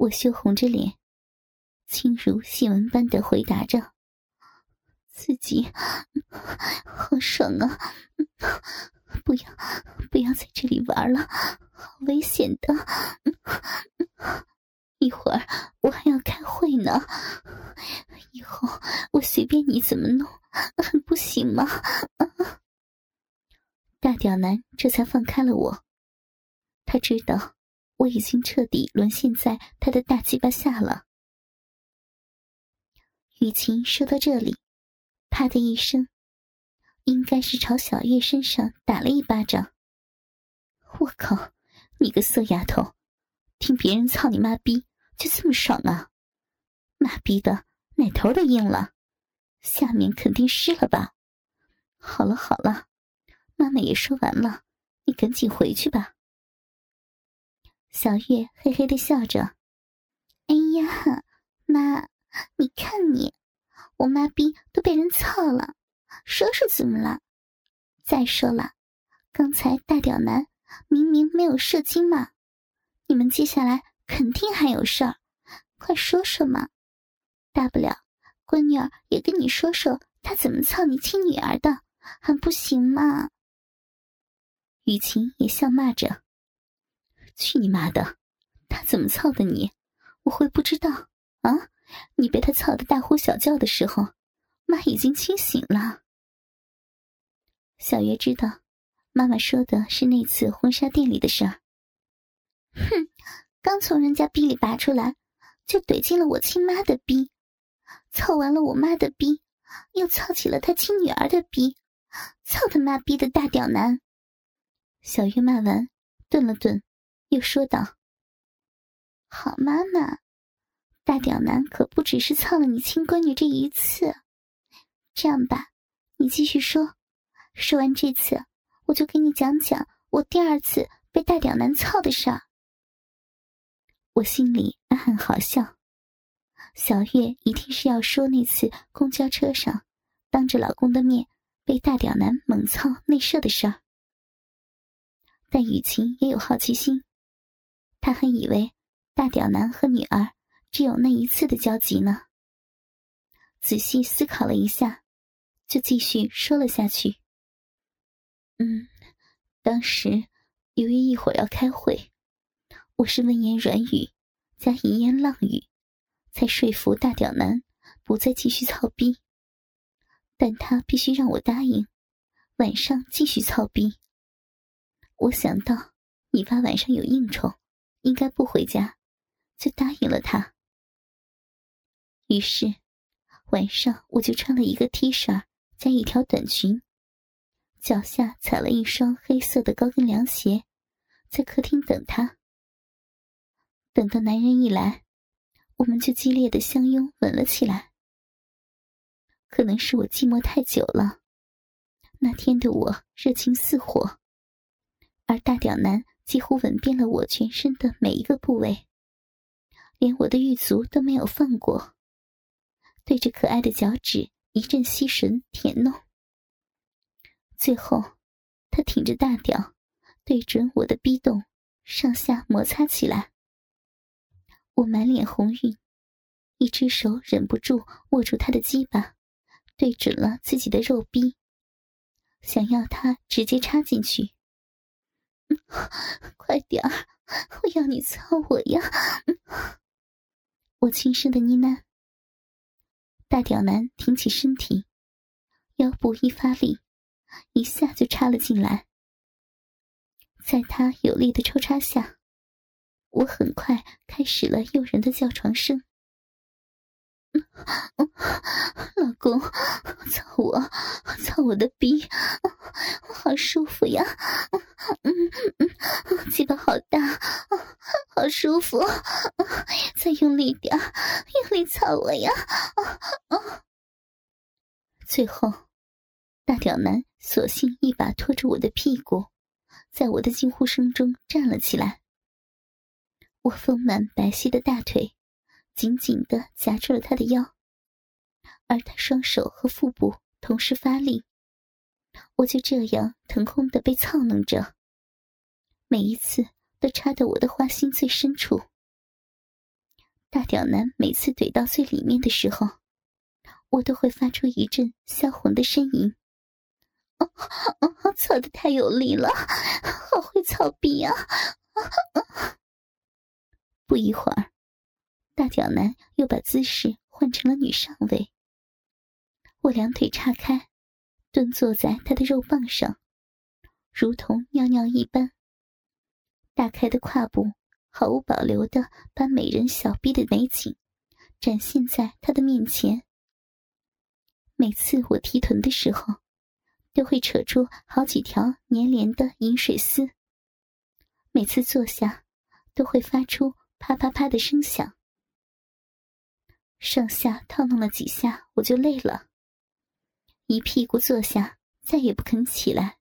我羞红着脸，轻如细纹般的回答着：“自己好爽啊！不要，不要在这里玩了，好危险的！一会儿我还要开会呢，以后我随便你怎么弄，不行吗？”大屌男这才放开了我，他知道。我已经彻底沦陷在他的大鸡巴下了。雨晴说到这里，啪的一声，应该是朝小月身上打了一巴掌。我靠，你个色丫头，听别人操你妈逼就这么爽啊？妈逼的，奶头都硬了，下面肯定湿了吧？好了好了，妈妈也说完了，你赶紧回去吧。小月嘿嘿的笑着：“哎呀，妈，你看你，我妈逼都被人操了，说说怎么了？再说了，刚才大屌男明明没有射精嘛，你们接下来肯定还有事儿，快说说嘛！大不了闺女儿也跟你说说他怎么操你亲女儿的，还不行吗？”雨晴也笑骂着。去你妈的！他怎么操的你？我会不知道啊？你被他操的大呼小叫的时候，妈已经清醒了。小月知道，妈妈说的是那次婚纱店里的事儿。哼，刚从人家逼里拔出来，就怼进了我亲妈的逼，操完了我妈的逼，又操起了他亲女儿的逼，操他妈逼的大屌男！小月骂完，顿了顿。又说道：“好妈妈，大屌男可不只是操了你亲闺女这一次。这样吧，你继续说，说完这次，我就给你讲讲我第二次被大屌男操的事儿。”我心里暗暗好笑，小月一定是要说那次公交车上当着老公的面被大屌男猛操内射的事儿。但雨晴也有好奇心。他还以为大屌男和女儿只有那一次的交集呢。仔细思考了一下，就继续说了下去。嗯，当时由于一会儿要开会，我是温言软语加淫言浪语，才说服大屌男不再继续操逼。但他必须让我答应晚上继续操逼。我想到你爸晚上有应酬。应该不回家，就答应了他。于是晚上我就穿了一个 T 恤加一条短裙，脚下踩了一双黑色的高跟凉鞋，在客厅等他。等到男人一来，我们就激烈的相拥吻了起来。可能是我寂寞太久了，那天的我热情似火，而大屌男。几乎吻遍了我全身的每一个部位，连我的玉足都没有放过。对着可爱的脚趾一阵吸吮舔弄，最后，他挺着大屌，对准我的逼洞，上下摩擦起来。我满脸红晕，一只手忍不住握住他的鸡巴，对准了自己的肉逼，想要他直接插进去。快点儿！我要你操我呀！我轻声的呢喃。大屌男挺起身体，腰部一发力，一下就插了进来。在他有力的抽插下，我很快开始了诱人的叫床声。老公，操我，操我的逼，我好舒服呀！嗯嗯，鸡巴好大，好舒服，再用力点，用力操我呀！啊最后，大屌男索性一把拖住我的屁股，在我的惊呼声中站了起来。我丰满白皙的大腿。紧紧的夹住了他的腰，而他双手和腹部同时发力，我就这样腾空的被操弄着，每一次都插到我的花心最深处。大屌男每次怼到最里面的时候，我都会发出一阵销魂的呻吟。哦哦，操的太有力了，好会操逼啊！不一会儿，大脚男又把姿势换成了女上位。我两腿岔开，蹲坐在他的肉棒上，如同尿尿一般。大开的胯部毫无保留的把美人小臂的美景展现在他的面前。每次我提臀的时候，都会扯出好几条粘连的饮水丝。每次坐下，都会发出啪啪啪的声响。上下套弄了几下，我就累了，一屁股坐下，再也不肯起来。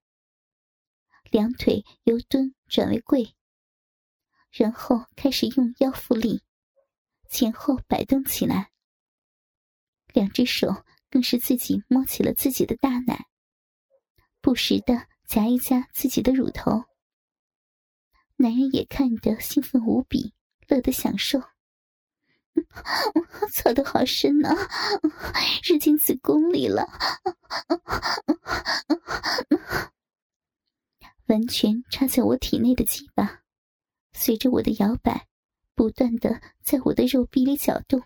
两腿由蹲转为跪，然后开始用腰腹力，前后摆动起来。两只手更是自己摸起了自己的大奶，不时的夹一夹自己的乳头。男人也看得兴奋无比，乐得享受。操的好深啊，日进子宫里了，完全插在我体内的鸡巴，随着我的摇摆，不断的在我的肉壁里搅动。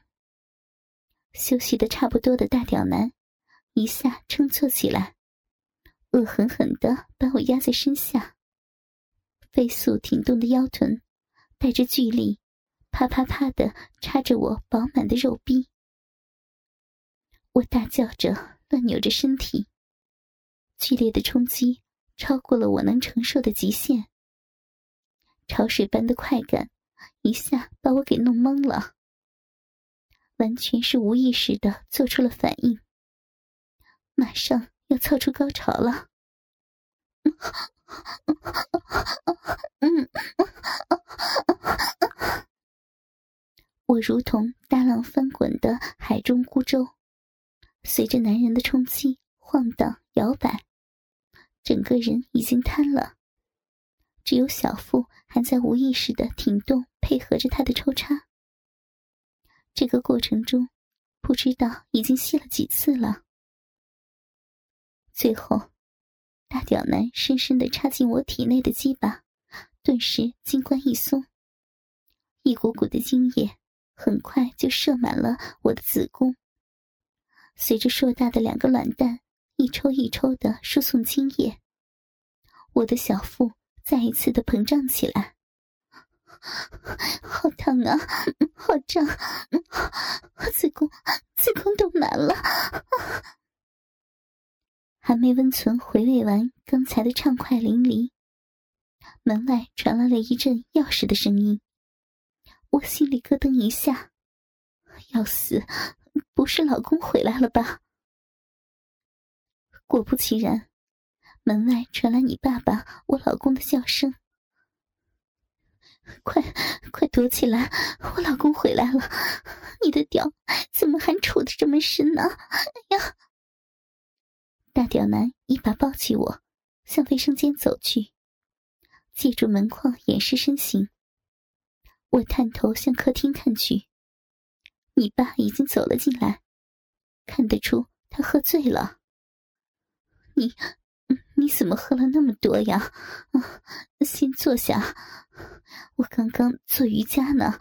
休息的差不多的大屌男，一下撑坐起来，恶狠狠的把我压在身下。飞速挺动的腰臀，带着巨力，啪啪啪的插着我饱满的肉壁。我大叫着，乱扭着身体。剧烈的冲击超过了我能承受的极限。潮水般的快感，一下把我给弄懵了。完全是无意识的做出了反应。马上要操出高潮了。嗯我如同大浪翻滚的海中孤舟，随着男人的冲击晃荡摇摆，整个人已经瘫了，只有小腹还在无意识的挺动，配合着他的抽插。这个过程中，不知道已经吸了几次了，最后。大屌男深深的插进我体内的鸡巴，顿时金冠一松，一股股的精液很快就射满了我的子宫。随着硕大的两个卵蛋一抽一抽的输送精液，我的小腹再一次的膨胀起来，好烫啊，好胀，我子宫子宫都满了。还没温存回味完刚才的畅快淋漓，门外传来了一阵钥匙的声音，我心里咯噔一下，要死，不是老公回来了吧？果不其然，门外传来你爸爸、我老公的叫声：“快快躲起来，我老公回来了！你的屌怎么还杵的这么深呢？哎呀！”大屌男一把抱起我，向卫生间走去，借助门框掩饰身形。我探头向客厅看去，你爸已经走了进来，看得出他喝醉了。你，你怎么喝了那么多呀？啊，先坐下，我刚刚做瑜伽呢，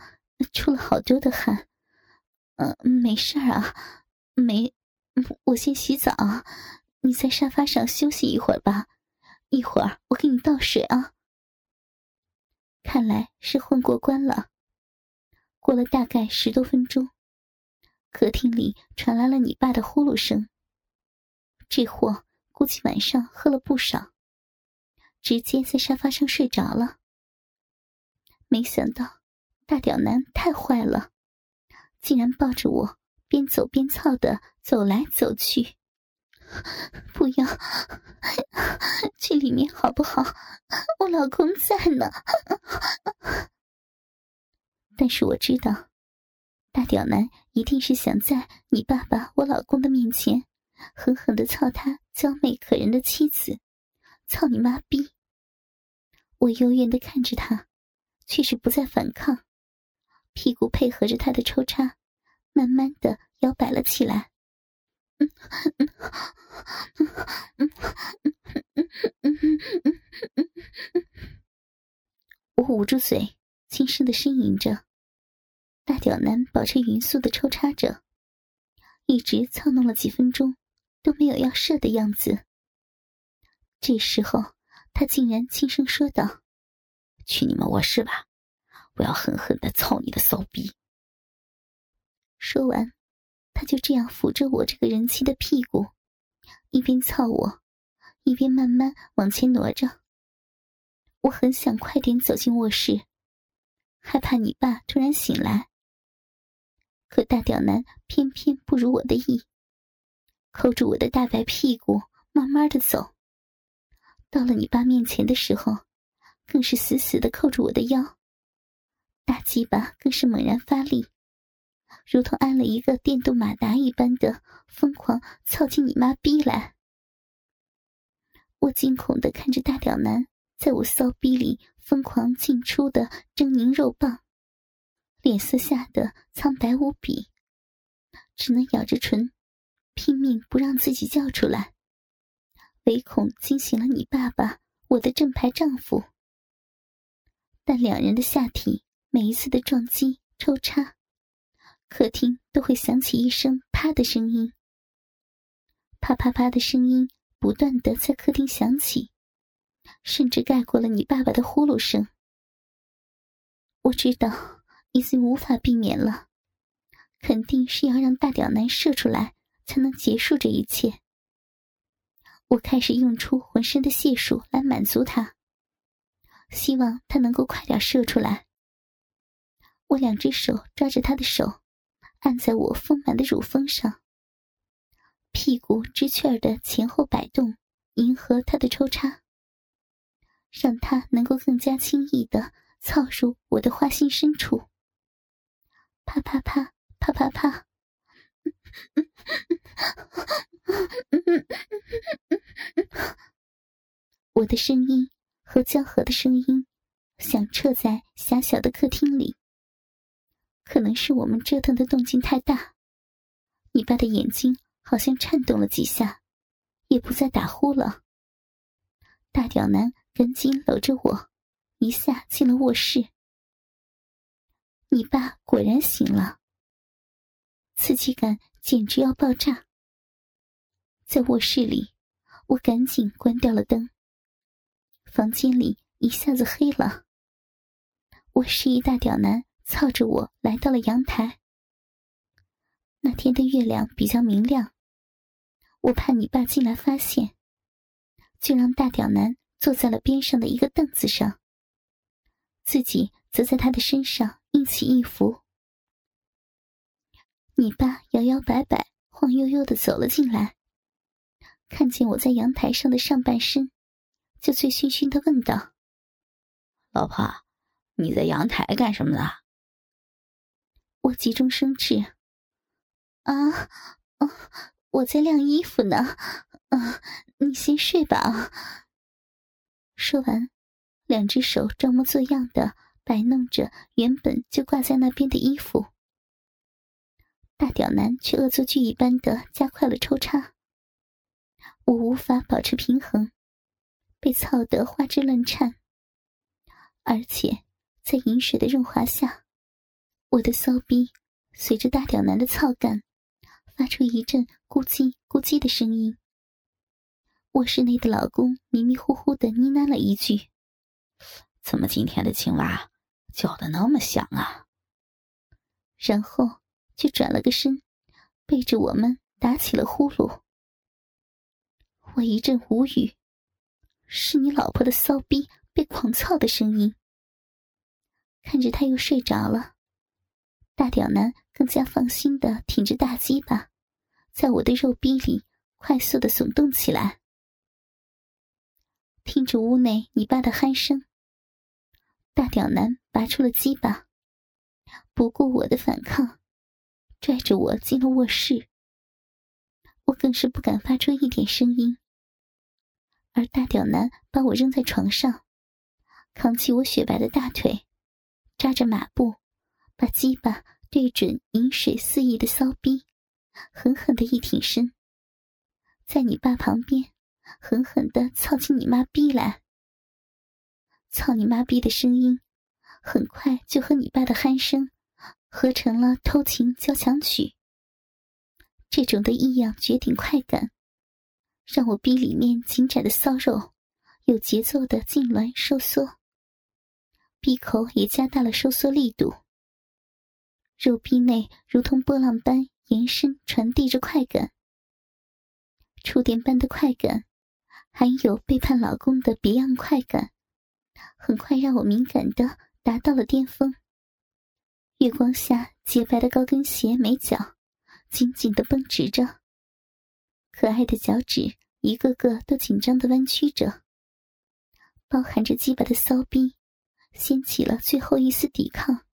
出了好多的汗。嗯，没事啊，没，我先洗澡。你在沙发上休息一会儿吧，一会儿我给你倒水啊。看来是混过关了。过了大概十多分钟，客厅里传来了你爸的呼噜声。这货估计晚上喝了不少，直接在沙发上睡着了。没想到大屌男太坏了，竟然抱着我边走边操的走来走去。不要，去里面好不好？我老公在呢。但是我知道，大屌男一定是想在你爸爸、我老公的面前，狠狠的操他娇媚可人的妻子，操你妈逼！我幽怨的看着他，却是不再反抗，屁股配合着他的抽插，慢慢的摇摆了起来。我捂住嘴，轻声的呻吟着。大屌男保持匀速的抽插着，一直操弄了几分钟，都没有要射的样子。这时候，他竟然轻声说道：“去你们卧室吧，我要狠狠的操你的骚逼。”说完。他就这样扶着我这个人妻的屁股，一边操我，一边慢慢往前挪着。我很想快点走进卧室，害怕你爸突然醒来。可大屌男偏偏不如我的意，扣住我的大白屁股，慢慢的走。到了你爸面前的时候，更是死死的扣住我的腰，大鸡巴更是猛然发力。如同安了一个电动马达一般的疯狂操起你妈逼来！我惊恐的看着大屌男在我骚逼里疯狂进出的狰狞肉棒，脸色吓得苍白无比，只能咬着唇，拼命不让自己叫出来，唯恐惊醒了你爸爸，我的正牌丈夫。但两人的下体每一次的撞击、抽插。客厅都会响起一声“啪”的声音，啪啪啪的声音不断的在客厅响起，甚至盖过了你爸爸的呼噜声。我知道已经无法避免了，肯定是要让大屌男射出来才能结束这一切。我开始用出浑身的解数来满足他，希望他能够快点射出来。我两只手抓着他的手。按在我丰满的乳峰上，屁股知趣儿的前后摆动，迎合他的抽插，让他能够更加轻易的操入我的花心深处。啪啪啪啪啪啪，我的声音和江河的声音响彻在狭小的客厅里。可能是我们折腾的动静太大，你爸的眼睛好像颤动了几下，也不再打呼了。大屌男赶紧搂着我，一下进了卧室。你爸果然醒了，刺激感简直要爆炸。在卧室里，我赶紧关掉了灯，房间里一下子黑了。我示意大屌男。操着我来到了阳台。那天的月亮比较明亮，我怕你爸进来发现，就让大屌男坐在了边上的一个凳子上，自己则在他的身上一起一伏。你爸摇摇摆摆、晃悠悠的走了进来，看见我在阳台上的上半身，就醉醺醺的问道：“老婆，你在阳台干什么呢？”我急中生智，啊，哦，我在晾衣服呢，啊，你先睡吧。说完，两只手装模作样的摆弄着原本就挂在那边的衣服。大屌男却恶作剧一般的加快了抽插，我无法保持平衡，被操得花枝乱颤，而且在饮水的润滑下。我的骚逼随着大屌男的操干，发出一阵咕叽咕叽的声音。卧室内的老公迷迷糊糊的呢喃了一句：“怎么今天的青蛙叫的那么响啊？”然后就转了个身，背着我们打起了呼噜。我一阵无语，是你老婆的骚逼被狂操的声音。看着他又睡着了。大屌男更加放心的挺着大鸡巴，在我的肉逼里快速的耸动起来。听着屋内你爸的鼾声，大屌男拔出了鸡巴，不顾我的反抗，拽着我进了卧室。我更是不敢发出一点声音。而大屌男把我扔在床上，扛起我雪白的大腿，扎着马步。把鸡巴对准饮水肆意的骚逼，狠狠的一挺身，在你爸旁边狠狠的操起你妈逼来。操你妈逼的声音，很快就和你爸的鼾声合成了偷情交响曲。这种的异样绝顶快感，让我逼里面紧窄的骚肉有节奏的痉挛收缩。闭口也加大了收缩力度，肉壁内如同波浪般延伸传递着快感，触电般的快感，还有背叛老公的别样快感，很快让我敏感的达到了巅峰。月光下洁白的高跟鞋美脚紧紧的绷直着，可爱的脚趾一个个都紧张的弯曲着，包含着鸡巴的骚逼。掀起了最后一丝抵抗，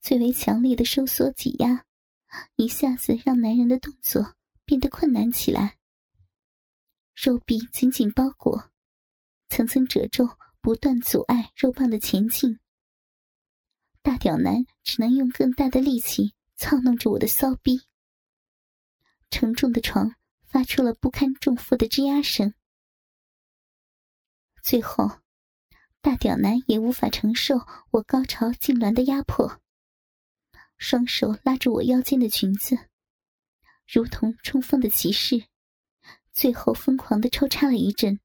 最为强烈的收缩挤压，一下子让男人的动作变得困难起来。肉壁紧紧包裹，层层褶皱不断阻碍肉棒的前进。大屌男只能用更大的力气操弄着我的骚逼。沉重的床发出了不堪重负的吱呀声，最后。大屌男也无法承受我高潮痉挛的压迫，双手拉住我腰间的裙子，如同冲锋的骑士，最后疯狂的抽插了一阵，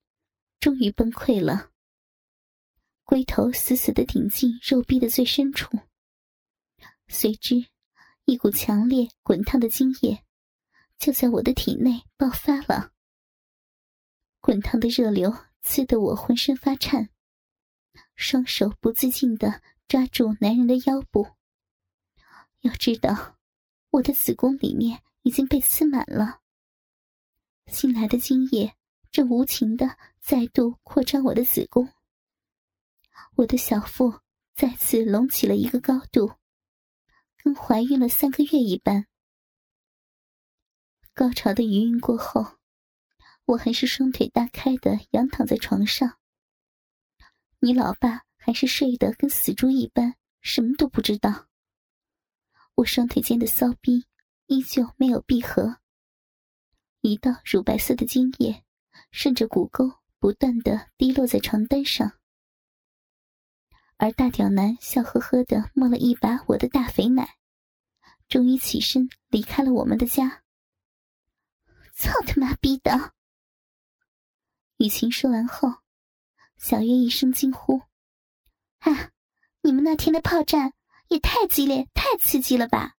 终于崩溃了。龟头死死的顶进肉壁的最深处，随之，一股强烈滚烫的精液就在我的体内爆发了。滚烫的热流刺得我浑身发颤。双手不自禁的抓住男人的腰部。要知道，我的子宫里面已经被刺满了。新来的精液正无情的再度扩张我的子宫。我的小腹再次隆起了一个高度，跟怀孕了三个月一般。高潮的余韵过后，我还是双腿大开的仰躺在床上。你老爸还是睡得跟死猪一般，什么都不知道。我双腿间的骚逼依旧没有闭合，一道乳白色的精液顺着骨沟不断的滴落在床单上，而大屌男笑呵呵的摸了一把我的大肥奶，终于起身离开了我们的家。操他妈逼的！雨晴说完后。小月一声惊呼：“啊，你们那天的炮战也太激烈、太刺激了吧！”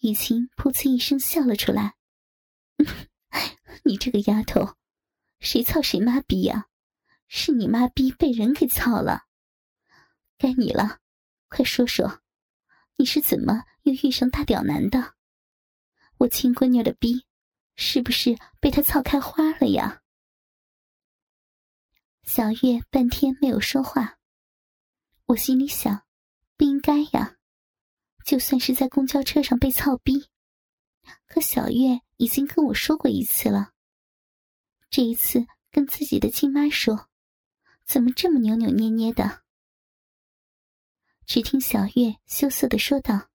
雨晴噗呲一声笑了出来：“ 你这个丫头，谁操谁妈逼呀？是你妈逼被人给操了，该你了。快说说，你是怎么又遇上大屌男的？我亲闺女的逼，是不是被他操开花了呀？”小月半天没有说话，我心里想，不应该呀。就算是在公交车上被操逼，可小月已经跟我说过一次了。这一次跟自己的亲妈说，怎么这么扭扭捏捏的？只听小月羞涩的说道：“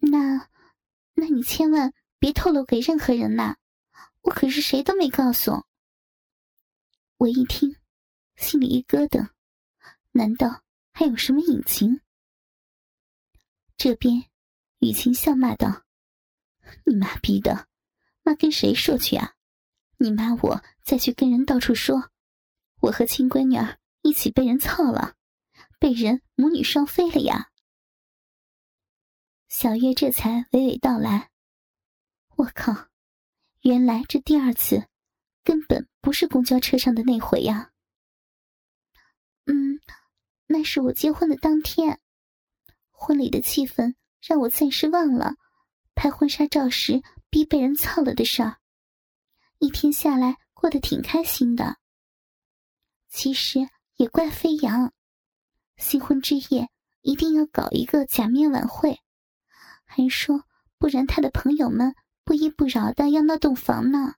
那，那你千万别透露给任何人呐，我可是谁都没告诉。”我一听，心里一咯噔，难道还有什么隐情？这边，雨晴笑骂道：“你妈逼的，妈跟谁说去啊？你妈我再去跟人到处说，我和亲闺女儿一起被人操了，被人母女双飞了呀！”小月这才娓娓道来：“我靠，原来这第二次。”根本不是公交车上的那回呀。嗯，那是我结婚的当天，婚礼的气氛让我暂时忘了拍婚纱照时逼被人操了的事儿。一天下来过得挺开心的。其实也怪飞扬，新婚之夜一定要搞一个假面晚会，还说不然他的朋友们不依不饶的要闹洞房呢。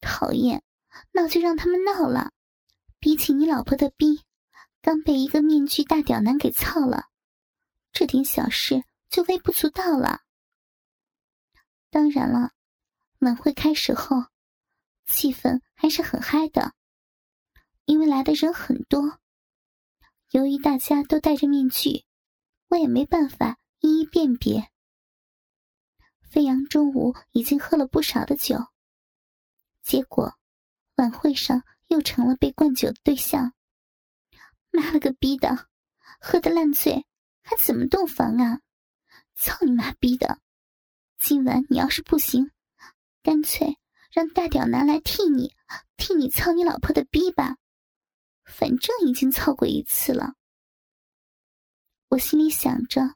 讨厌，闹就让他们闹了。比起你老婆的逼，刚被一个面具大屌男给操了，这点小事就微不足道了。当然了，晚会开始后，气氛还是很嗨的，因为来的人很多。由于大家都戴着面具，我也没办法一一辨别。飞扬中午已经喝了不少的酒，结果晚会上又成了被灌酒的对象。妈了个逼的，喝的烂醉还怎么洞房啊？操你妈逼的！今晚你要是不行，干脆让大屌男来替你，替你操你老婆的逼吧。反正已经操过一次了。我心里想着，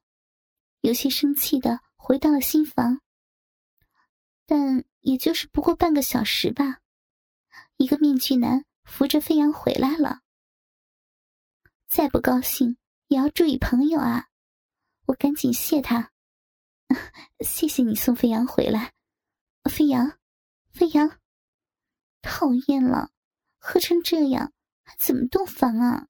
有些生气的回到了新房。但也就是不过半个小时吧，一个面具男扶着飞扬回来了。再不高兴也要注意朋友啊！我赶紧谢他，谢谢你送飞扬回来。飞扬，飞扬，讨厌了，喝成这样还怎么洞房啊？